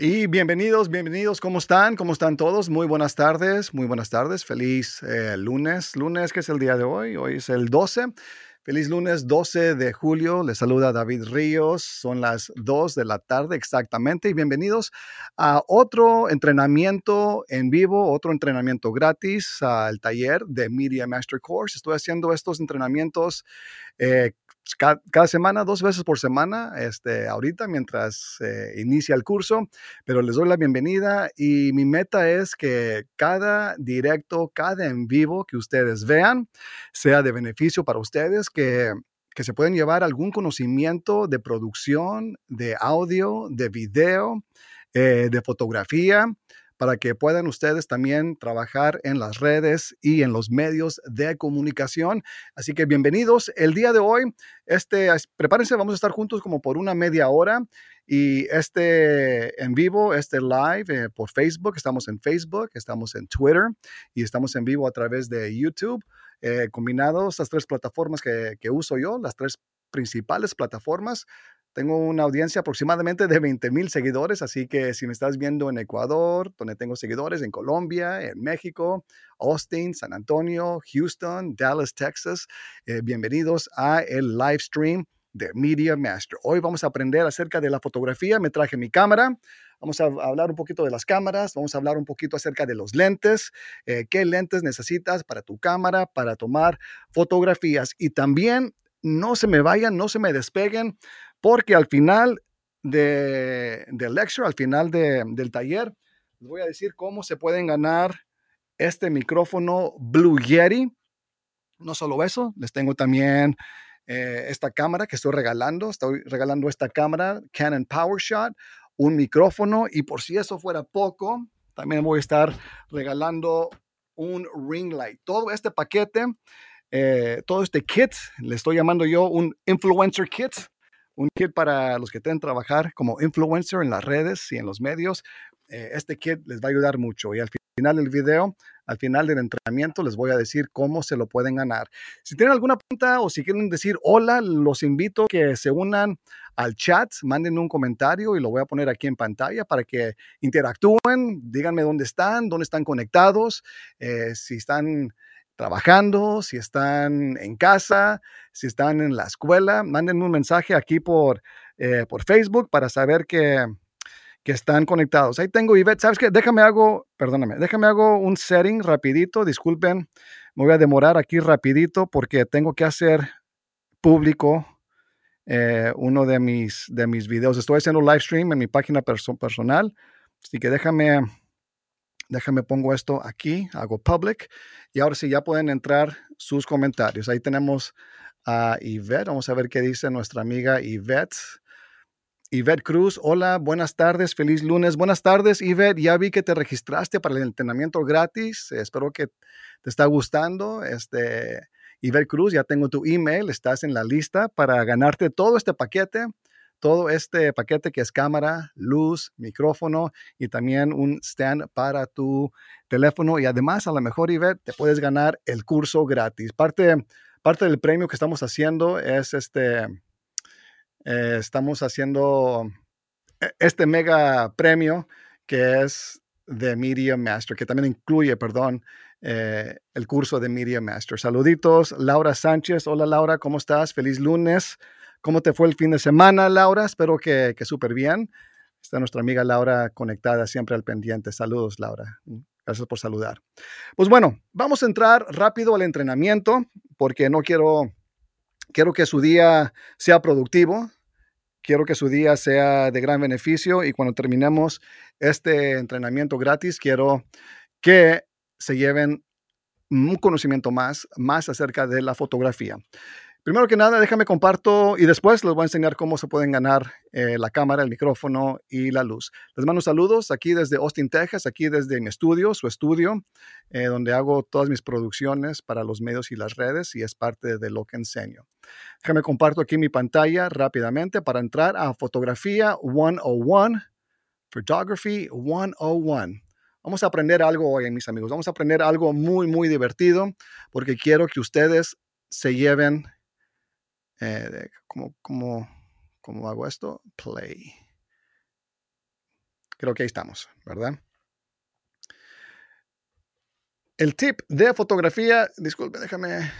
Y bienvenidos, bienvenidos, ¿cómo están? ¿Cómo están todos? Muy buenas tardes, muy buenas tardes. Feliz eh, lunes, lunes que es el día de hoy, hoy es el 12. Feliz lunes 12 de julio, les saluda David Ríos, son las 2 de la tarde exactamente y bienvenidos a otro entrenamiento en vivo, otro entrenamiento gratis al taller de Media Master Course. Estoy haciendo estos entrenamientos eh, pues, cada, semana, dos veces por semana, este, ahorita mientras eh, inicia el curso, pero les doy la bienvenida y mi meta es que cada directo, cada en vivo que ustedes vean sea de beneficio para ustedes, que, que se pueden llevar algún conocimiento de producción, de audio, de video, eh, de fotografía para que puedan ustedes también trabajar en las redes y en los medios de comunicación. Así que bienvenidos. El día de hoy, este, prepárense, vamos a estar juntos como por una media hora. Y este en vivo, este live eh, por Facebook, estamos en Facebook, estamos en Twitter y estamos en vivo a través de YouTube. Eh, combinados, estas tres plataformas que uso yo, las tres principales plataformas tengo una audiencia aproximadamente de 20 mil seguidores, así que si me estás viendo en Ecuador, donde tengo seguidores, en Colombia, en México, Austin, San Antonio, Houston, Dallas, Texas, eh, bienvenidos a el live stream de Media Master. Hoy vamos a aprender acerca de la fotografía. Me traje mi cámara. Vamos a hablar un poquito de las cámaras, vamos a hablar un poquito acerca de los lentes, eh, qué lentes necesitas para tu cámara, para tomar fotografías. Y también no se me vayan, no se me despeguen, porque al final de, del lecture, al final del taller, les voy a decir cómo se pueden ganar este micrófono Blue Yeti. No solo eso, les tengo también eh, esta cámara que estoy regalando. Estoy regalando esta cámara Canon PowerShot, un micrófono y por si eso fuera poco, también voy a estar regalando un ring light. Todo este paquete, eh, todo este kit, le estoy llamando yo un influencer kit un kit para los que quieren trabajar como influencer en las redes y en los medios. Eh, este kit les va a ayudar mucho y al final del video, al final del entrenamiento, les voy a decir cómo se lo pueden ganar. Si tienen alguna pregunta o si quieren decir hola, los invito a que se unan al chat, manden un comentario y lo voy a poner aquí en pantalla para que interactúen, díganme dónde están, dónde están conectados, eh, si están trabajando, si están en casa, si están en la escuela, manden un mensaje aquí por, eh, por Facebook para saber que, que, están conectados. Ahí tengo Ivette, ¿sabes qué? Déjame hago, perdóname, déjame hago un setting rapidito, disculpen, me voy a demorar aquí rapidito porque tengo que hacer público eh, uno de mis, de mis videos. Estoy haciendo live stream en mi página personal, así que déjame Déjame pongo esto aquí, hago public y ahora sí ya pueden entrar sus comentarios. Ahí tenemos a Yvette, vamos a ver qué dice nuestra amiga Yvette. Yvette Cruz, hola, buenas tardes, feliz lunes. Buenas tardes, Yvette. Ya vi que te registraste para el entrenamiento gratis. Espero que te está gustando. Este, Yvette Cruz, ya tengo tu email, estás en la lista para ganarte todo este paquete todo este paquete que es cámara, luz, micrófono y también un stand para tu teléfono. Y además, a lo mejor, Ivette, te puedes ganar el curso gratis. Parte, parte del premio que estamos haciendo es este, eh, estamos haciendo e, este mega premio que es de Media Master, que también incluye, perdón, eh, el curso de Media Master. Saluditos, Laura Sánchez. Hola Laura, ¿cómo estás? Feliz lunes. ¿Cómo te fue el fin de semana, Laura? Espero que, que súper bien. Está nuestra amiga Laura conectada siempre al pendiente. Saludos, Laura. Gracias por saludar. Pues bueno, vamos a entrar rápido al entrenamiento porque no quiero, quiero que su día sea productivo. Quiero que su día sea de gran beneficio y cuando terminemos este entrenamiento gratis, quiero que se lleven un conocimiento más, más acerca de la fotografía. Primero que nada, déjame comparto y después les voy a enseñar cómo se pueden ganar eh, la cámara, el micrófono y la luz. Les mando saludos aquí desde Austin, Texas, aquí desde mi estudio, su estudio, eh, donde hago todas mis producciones para los medios y las redes y es parte de lo que enseño. Déjame comparto aquí mi pantalla rápidamente para entrar a Fotografía 101, Photography 101. Vamos a aprender algo hoy, mis amigos. Vamos a aprender algo muy, muy divertido porque quiero que ustedes se lleven eh, ¿cómo, cómo, cómo hago esto? Play. Creo que ahí estamos, ¿verdad? El tip de fotografía, disculpe, déjame,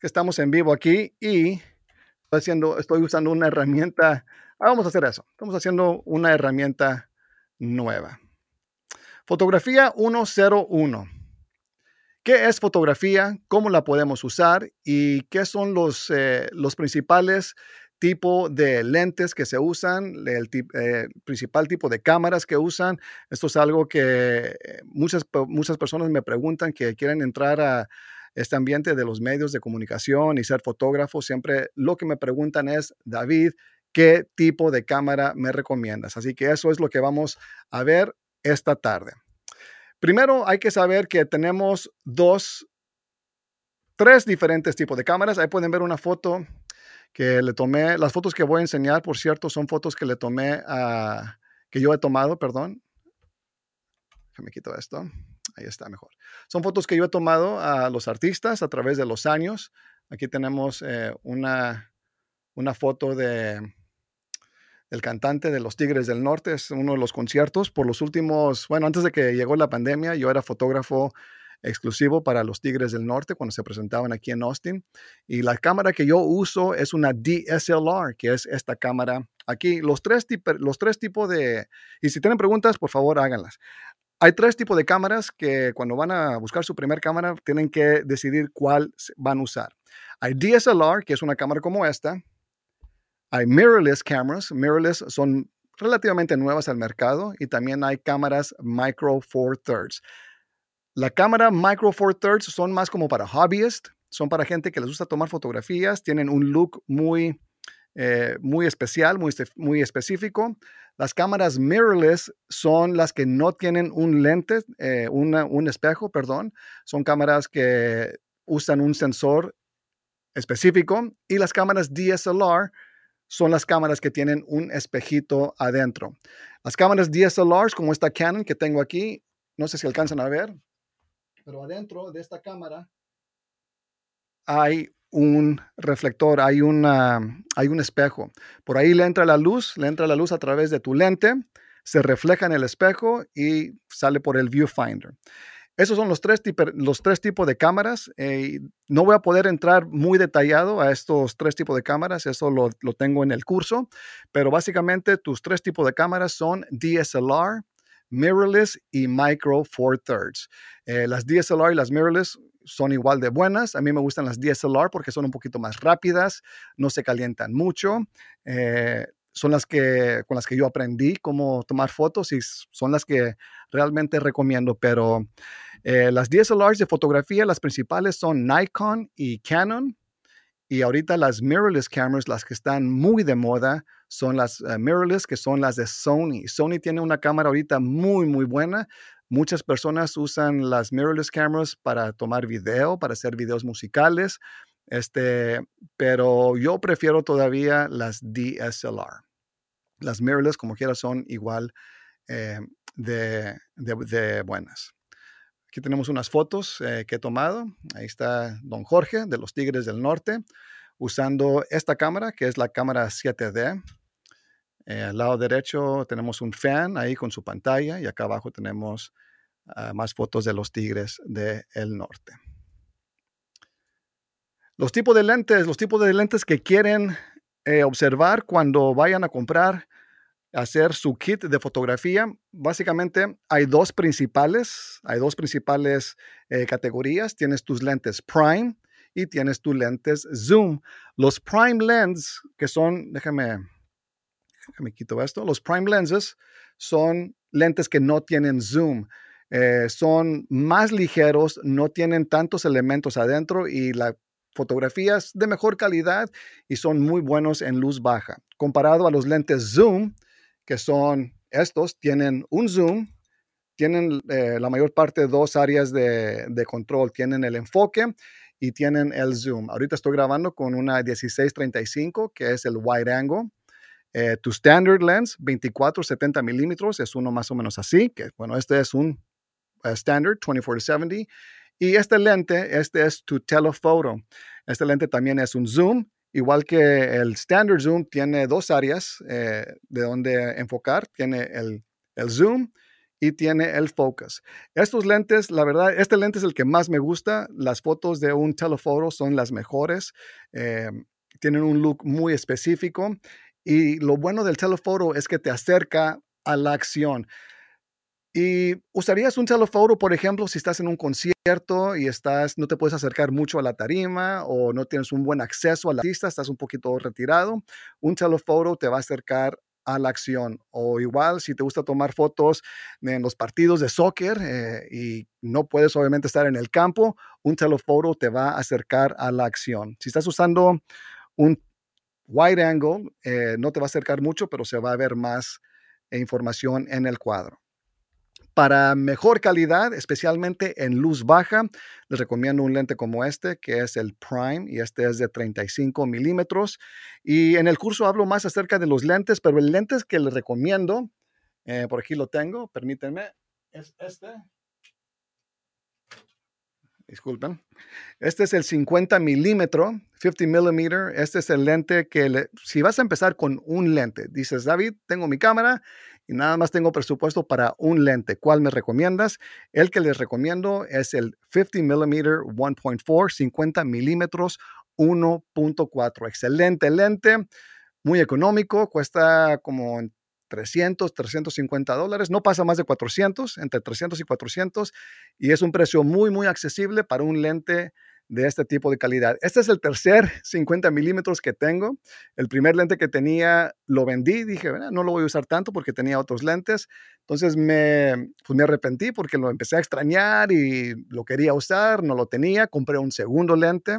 que estamos en vivo aquí y estoy, haciendo, estoy usando una herramienta. Ah, vamos a hacer eso. Estamos haciendo una herramienta nueva. Fotografía 101. ¿Qué es fotografía? ¿Cómo la podemos usar? ¿Y qué son los, eh, los principales tipo de lentes que se usan, el eh, principal tipo de cámaras que usan. Esto es algo que muchas, muchas personas me preguntan que quieren entrar a este ambiente de los medios de comunicación y ser fotógrafo. Siempre lo que me preguntan es, David, ¿qué tipo de cámara me recomiendas? Así que eso es lo que vamos a ver esta tarde. Primero hay que saber que tenemos dos, tres diferentes tipos de cámaras. Ahí pueden ver una foto que le tomé, las fotos que voy a enseñar, por cierto, son fotos que le tomé a, que yo he tomado, perdón. Me quito esto. Ahí está mejor. Son fotos que yo he tomado a los artistas a través de los años. Aquí tenemos eh, una, una foto de el cantante de los Tigres del Norte. Es uno de los conciertos por los últimos, bueno, antes de que llegó la pandemia, yo era fotógrafo exclusivo para los Tigres del Norte cuando se presentaban aquí en Austin. Y la cámara que yo uso es una DSLR, que es esta cámara aquí. Los tres, los tres tipos de... Y si tienen preguntas, por favor, háganlas. Hay tres tipos de cámaras que cuando van a buscar su primer cámara tienen que decidir cuál van a usar. Hay DSLR, que es una cámara como esta. Hay mirrorless cameras. Mirrorless son relativamente nuevas al mercado y también hay cámaras micro four thirds. La cámara Micro Four Thirds son más como para hobbyists, son para gente que les gusta tomar fotografías, tienen un look muy, eh, muy especial, muy, muy específico. Las cámaras mirrorless son las que no tienen un lente, eh, un espejo, perdón. Son cámaras que usan un sensor específico y las cámaras DSLR son las cámaras que tienen un espejito adentro. Las cámaras DSLR, como esta Canon que tengo aquí, no sé si alcanzan a ver, pero adentro de esta cámara hay un reflector, hay, una, hay un espejo. Por ahí le entra la luz, le entra la luz a través de tu lente, se refleja en el espejo y sale por el viewfinder. Esos son los tres, los tres tipos de cámaras. Eh, no voy a poder entrar muy detallado a estos tres tipos de cámaras, eso lo, lo tengo en el curso, pero básicamente tus tres tipos de cámaras son DSLR, mirrorless y micro four thirds. Eh, las DSLR y las mirrorless son igual de buenas. A mí me gustan las DSLR porque son un poquito más rápidas, no se calientan mucho. Eh, son las que con las que yo aprendí cómo tomar fotos y son las que realmente recomiendo. Pero eh, las DSLRs de fotografía, las principales son Nikon y Canon. Y ahorita las mirrorless cameras, las que están muy de moda, son las eh, mirrorless, que son las de Sony. Sony tiene una cámara ahorita muy, muy buena. Muchas personas usan las mirrorless cameras para tomar video, para hacer videos musicales, este, pero yo prefiero todavía las DSLR. Las mirrorless, como quiera, son igual eh, de, buenas. Aquí tenemos unas fotos eh, que he tomado. Ahí está don Jorge de los Tigres del Norte usando esta cámara, que es la cámara 7D. Eh, al lado derecho tenemos un fan ahí con su pantalla y acá abajo tenemos ah, más fotos de los tigres del norte. Los tipos de lentes, los tipos de lentes que quieren eh, observar cuando vayan a comprar, hacer su kit de fotografía, básicamente hay dos principales, hay dos principales eh, categorías. Tienes tus lentes prime y tienes tus lentes zoom. Los prime lens, que son, déjame me quito esto. Los prime lenses son lentes que no tienen zoom. Eh, son más ligeros, no tienen tantos elementos adentro y la fotografía es de mejor calidad y son muy buenos en luz baja. Comparado a los lentes zoom, que son estos, tienen un zoom, tienen eh, la mayor parte dos áreas de, control. Tienen el enfoque y tienen el zoom. Ahorita estoy grabando con una 1635, que es el wide angle. Eh, tu standard lens, 24-70 milímetros, es uno más o menos así, que bueno, este es un uh, standard 24-70. Y este lente, este es tu telephoto. Este lente también es un zoom, igual que el standard zoom tiene dos áreas eh, de donde enfocar. Tiene el el zoom y tiene el focus. Estos lentes, la verdad, este lente es el que más me gusta. Las fotos de un telephoto son las mejores. Eh, tienen un look muy específico. Y lo bueno del telephoto es que te acerca a la acción. Y usarías un telephoto, por ejemplo, si estás en un concierto y estás, no te puedes acercar mucho a la tarima o no tienes un buen acceso a la pista, estás un poquito retirado. Un telephoto te va a acercar a la acción. O igual, si te gusta tomar fotos en los partidos de soccer eh, y no puedes obviamente estar en el campo, un telephoto te va a acercar a la acción. Si estás usando un wide angle, eh, no te va a acercar mucho, pero se va a ver más información en el cuadro. Para mejor calidad, especialmente en luz baja, les recomiendo un lente como este, que es el Prime, y este es de 35 milímetros. Y en el curso hablo más acerca de los lentes, pero el lente que les recomiendo, eh, por aquí lo tengo, permítanme, es este. Disculpen. Este es el 50 milímetro, 50 millimeter. Este es el lente que, si vas a empezar con un lente, dices, David, tengo mi cámara y nada más tengo presupuesto para un lente. ¿Cuál me recomiendas? El que les recomiendo es el 50 millimeter 1.4, 50 milímetros 1.4. Excelente lente, muy económico, cuesta como 300, 350 dólares, no pasa más de 400, entre 300 y 400, y es un precio muy, muy accesible para un lente de este tipo de calidad. Este es el tercer 50 milímetros que tengo. El primer lente que tenía lo vendí, dije, no lo voy a usar tanto porque tenía otros lentes. Entonces me, pues me arrepentí porque lo empecé a extrañar y lo quería usar, no lo tenía, compré un segundo lente.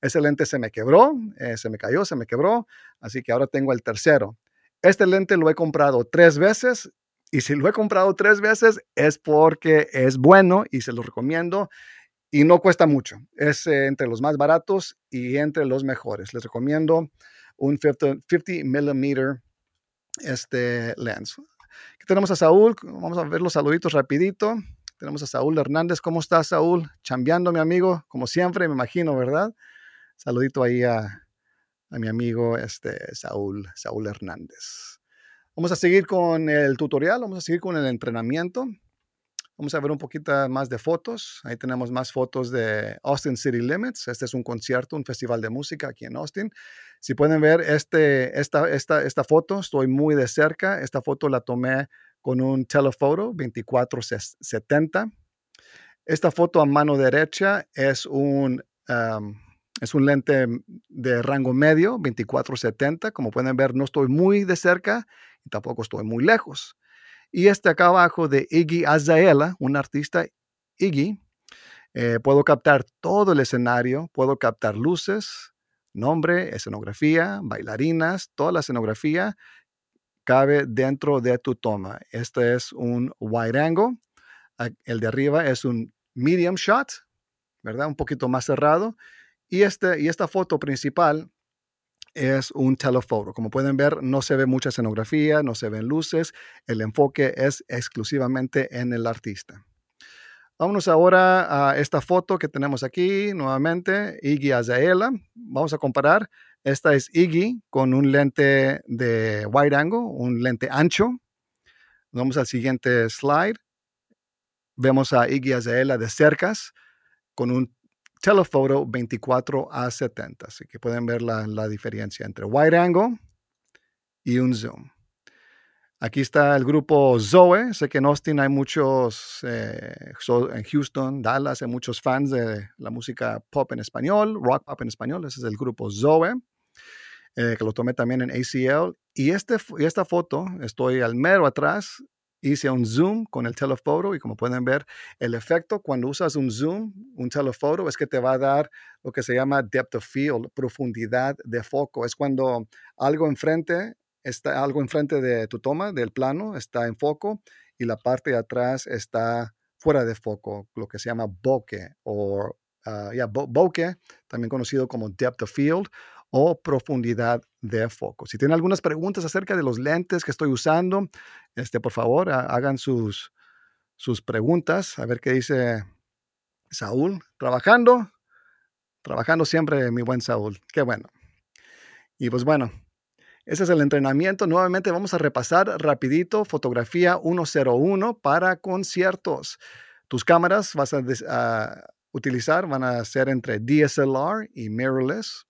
Ese lente se me quebró, eh, se me cayó, se me quebró, así que ahora tengo el tercero. Este lente lo he comprado tres veces y si lo he comprado tres veces es porque es bueno y se lo recomiendo y no cuesta mucho. Es eh, entre los más baratos y entre los mejores. Les recomiendo un 50, 50 millimeter este lens. Aquí tenemos a Saúl. Vamos a ver los saluditos rapidito. Tenemos a Saúl Hernández. ¿Cómo estás, Saúl? Chambeando, mi amigo, como siempre, me imagino, ¿verdad? Saludito ahí a, a mi amigo este, Saúl, Saúl Hernández. Vamos a seguir con el tutorial, vamos a seguir con el entrenamiento. Vamos a ver un poquito más de fotos. Ahí tenemos más fotos de Austin City Limits. Este es un concierto, un festival de música aquí en Austin. Si pueden ver este, esta, esta, esta foto, estoy muy de cerca. Esta foto la tomé con un telephoto 2470. Esta foto a mano derecha es un es un lente de rango medio, 24-70. Como pueden ver, no estoy muy de cerca y tampoco estoy muy lejos. Y este acá abajo de Iggy Azraela, un artista Iggy, eh, puedo captar todo el escenario, puedo captar luces, nombre, escenografía, bailarinas, toda la escenografía cabe dentro de tu toma. Este es un wide angle. El de arriba es un medium shot, ¿verdad? Un poquito más cerrado. Y, este, y esta foto principal es un telephoto. Como pueden ver, no se ve mucha escenografía, no se ven luces. El enfoque es exclusivamente en el artista. Vámonos ahora a esta foto que tenemos aquí nuevamente, Iggy Azraela. Vamos a comparar. Esta es Iggy con un lente de wide angle, un lente ancho. Vamos al siguiente slide. Vemos a Iggy Azraela de cercas con un telephoto 24 a 70. Así que pueden ver la, diferencia entre wide angle y un zoom. Aquí está el grupo Zoe. Sé que en Austin hay muchos, eh, en Houston, Dallas, hay muchos fans de la música pop en español, rock pop en español. Ese es el grupo Zoe, eh, que lo tomé también en ACL. Y, este, y esta foto, estoy al mero atrás, hice un zoom con el telephoto y como pueden ver, el efecto cuando usas un zoom, un telephoto, es que te va a dar lo que se llama depth of field, profundidad de foco. Es cuando algo enfrente, está algo enfrente de tu toma, del plano, está en foco y la parte de atrás está fuera de foco, lo que se llama bokeh o uh, bokeh, también conocido como depth of field o profundidad de foco. Si tienen algunas preguntas acerca de los lentes que estoy usando, este, por favor, hagan sus, sus preguntas, a ver qué dice Saúl. Trabajando, trabajando siempre, mi buen Saúl. Qué bueno. Y pues bueno, Ese es el entrenamiento. Nuevamente vamos a repasar rapidito fotografía 101 para conciertos. Tus cámaras vas a, utilizar van a ser entre DSLR y mirrorless.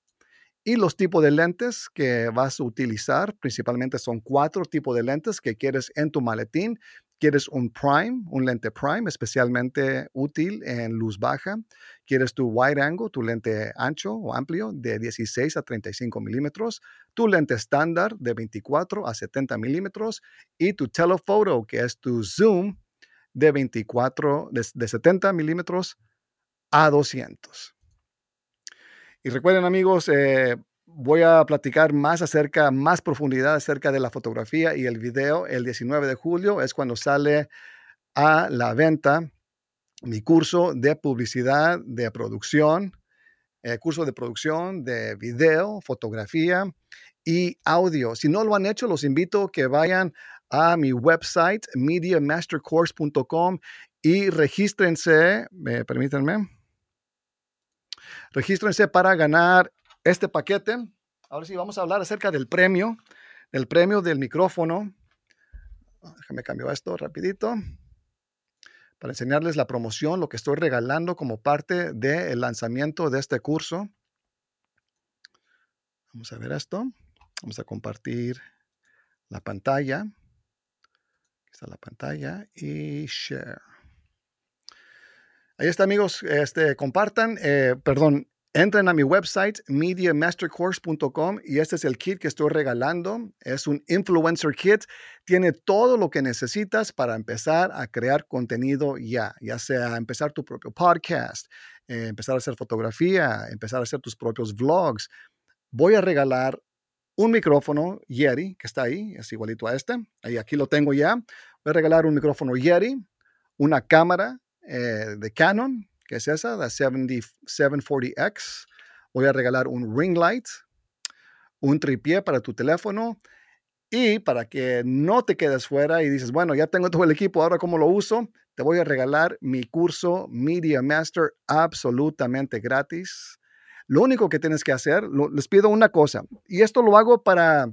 Y los tipos de lentes que vas a utilizar, principalmente son cuatro tipos de lentes que quieres en tu maletín. Quieres un prime, un lente prime, especialmente útil en luz baja. Quieres tu wide angle, tu lente ancho o amplio de 16 a 35 milímetros. Tu lente estándar de 24 a 70 milímetros. Y tu telephoto, que es tu zoom de 24, de, 70 milímetros a 200. Y recuerden amigos, eh, voy a platicar más acerca, más profundidad acerca de la fotografía y el video el 19 de julio. Es cuando sale a la venta mi curso de publicidad, de producción, eh, curso de producción de video, fotografía y audio. Si no lo han hecho, los invito a que vayan a mi website, mediamastercourse.com y regístrense, permítanme, regístrense para ganar este paquete. Ahora sí, vamos a hablar acerca del premio, del premio del micrófono. Déjame cambiar esto rapidito para enseñarles la promoción, lo que estoy regalando como parte del lanzamiento de este curso. Vamos a ver esto. Vamos a compartir la pantalla. Aquí está la pantalla y share. Ahí está, amigos. Este, compartan, eh, perdón, Entren a mi website mediamastercourse.com y este es el kit que estoy regalando. Es un influencer kit. Tiene todo lo que necesitas para empezar a crear contenido ya, ya sea empezar tu propio podcast, eh, empezar a hacer fotografía, empezar a hacer tus propios vlogs. Voy a regalar un micrófono Yeti que está ahí, es igualito a este. Ahí aquí lo tengo ya. Voy a regalar un micrófono Yeti, una cámara eh, de Canon que es esa, la 740X. Voy a regalar un ring light, un tripié para tu teléfono y para que no te quedes fuera y dices, bueno, ya tengo todo el equipo, ahora cómo lo uso, te voy a regalar mi curso Media Master absolutamente gratis. Lo único que tienes que hacer, les pido una cosa, y esto lo hago para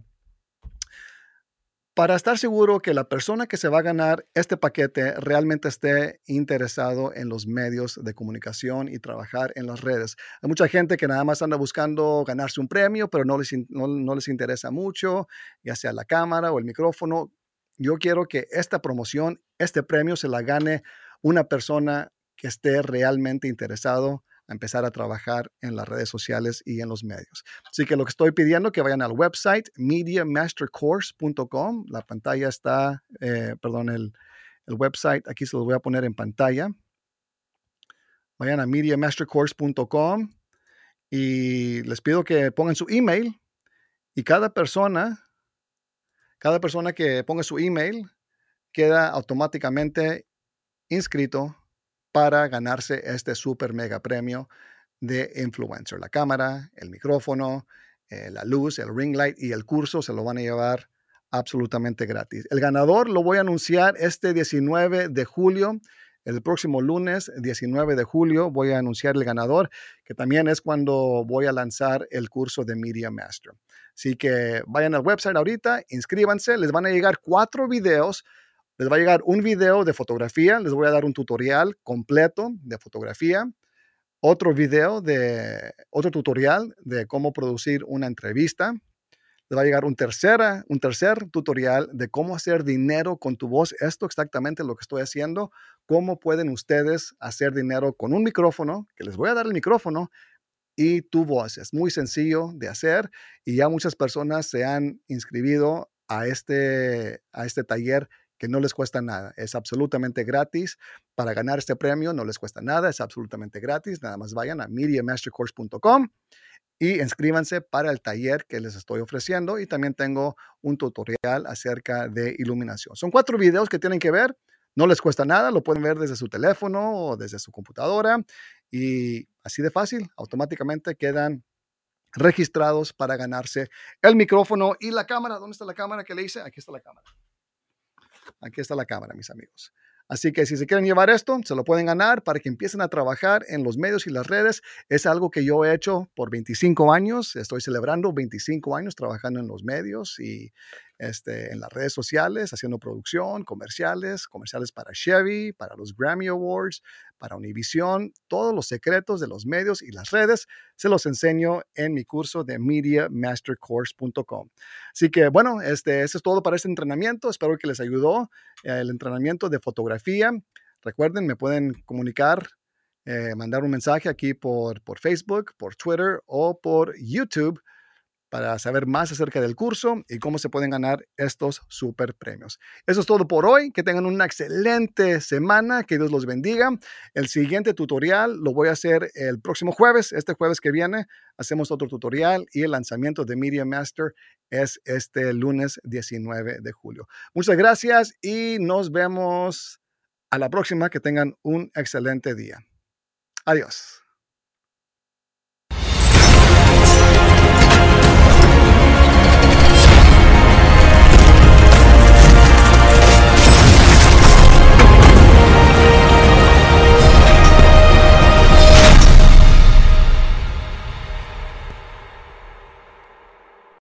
para estar seguro que la persona que se va a ganar este paquete realmente esté interesado en los medios de comunicación y trabajar en las redes. Hay mucha gente que nada más anda buscando ganarse un premio, pero no les, no, les interesa mucho, ya sea la cámara o el micrófono. Yo quiero que esta promoción, este premio, se la gane una persona que esté realmente interesado empezar a trabajar en las redes sociales y en los medios. Así que lo que estoy pidiendo que vayan al website mediamastercourse.com. La pantalla está, eh, perdón, el, el website aquí se los voy a poner en pantalla. Vayan a mediamastercourse.com y les pido que pongan su email y cada persona, cada persona que ponga su email queda automáticamente inscrito para ganarse este super mega premio de influencer. La cámara, el micrófono, eh, la luz, el ring light y el curso se lo van a llevar absolutamente gratis. El ganador lo voy a anunciar este 19 de julio. El próximo lunes, 19 de julio, voy a anunciar el ganador, que también es cuando voy a lanzar el curso de Media Master. Así que vayan al website ahorita, inscríbanse, les van a llegar cuatro videos les va a llegar un video de fotografía, les voy a dar un tutorial completo de fotografía, otro video de otro tutorial de cómo producir una entrevista. Les va a llegar un, tercera, un tercer tutorial de cómo hacer dinero con tu voz. Esto exactamente lo que estoy haciendo. Cómo pueden ustedes hacer dinero con un micrófono, que les voy a dar el micrófono, y tu voz. Es muy sencillo de hacer y ya muchas personas se han inscrito a este, a este taller que no les cuesta nada. Es absolutamente gratis. Para ganar este premio no les cuesta nada, es absolutamente gratis. Nada más vayan a mediamastercourse.com y inscríbanse para el taller que les estoy ofreciendo. Y también tengo un tutorial acerca de iluminación. Son cuatro videos que tienen que ver. No les cuesta nada, lo pueden ver desde su teléfono o desde su computadora. Y así de fácil, automáticamente quedan registrados para ganarse el micrófono y la cámara. ¿Dónde está la cámara que le hice? Aquí está la cámara. Aquí está la cámara, mis amigos. Así que si se quieren llevar esto, se lo pueden ganar para que empiecen a trabajar en los medios y las redes. Es algo que yo he hecho por 25 años. Estoy celebrando 25 años trabajando en los medios y este, en las redes sociales, haciendo producción, comerciales, comerciales para Chevy, para los Grammy Awards, para Univision. Todos los secretos de los medios y las redes se los enseño en mi curso de MediaMasterCourse.com. Así que bueno, este, es todo para este entrenamiento. Espero que les ayudó el entrenamiento de fotografía. Recuerden, me pueden comunicar eh, mandar un mensaje aquí por, por Facebook, por Twitter o por YouTube para saber más acerca del curso y cómo se pueden ganar estos super premios. Eso es todo por hoy. Que tengan una excelente semana. Que Dios los bendiga. El siguiente tutorial lo voy a hacer el próximo jueves. Este jueves que viene hacemos otro tutorial y el lanzamiento de Media Master es este lunes 19 de julio. Muchas gracias y nos vemos a la próxima. Que tengan un excelente día. Adiós.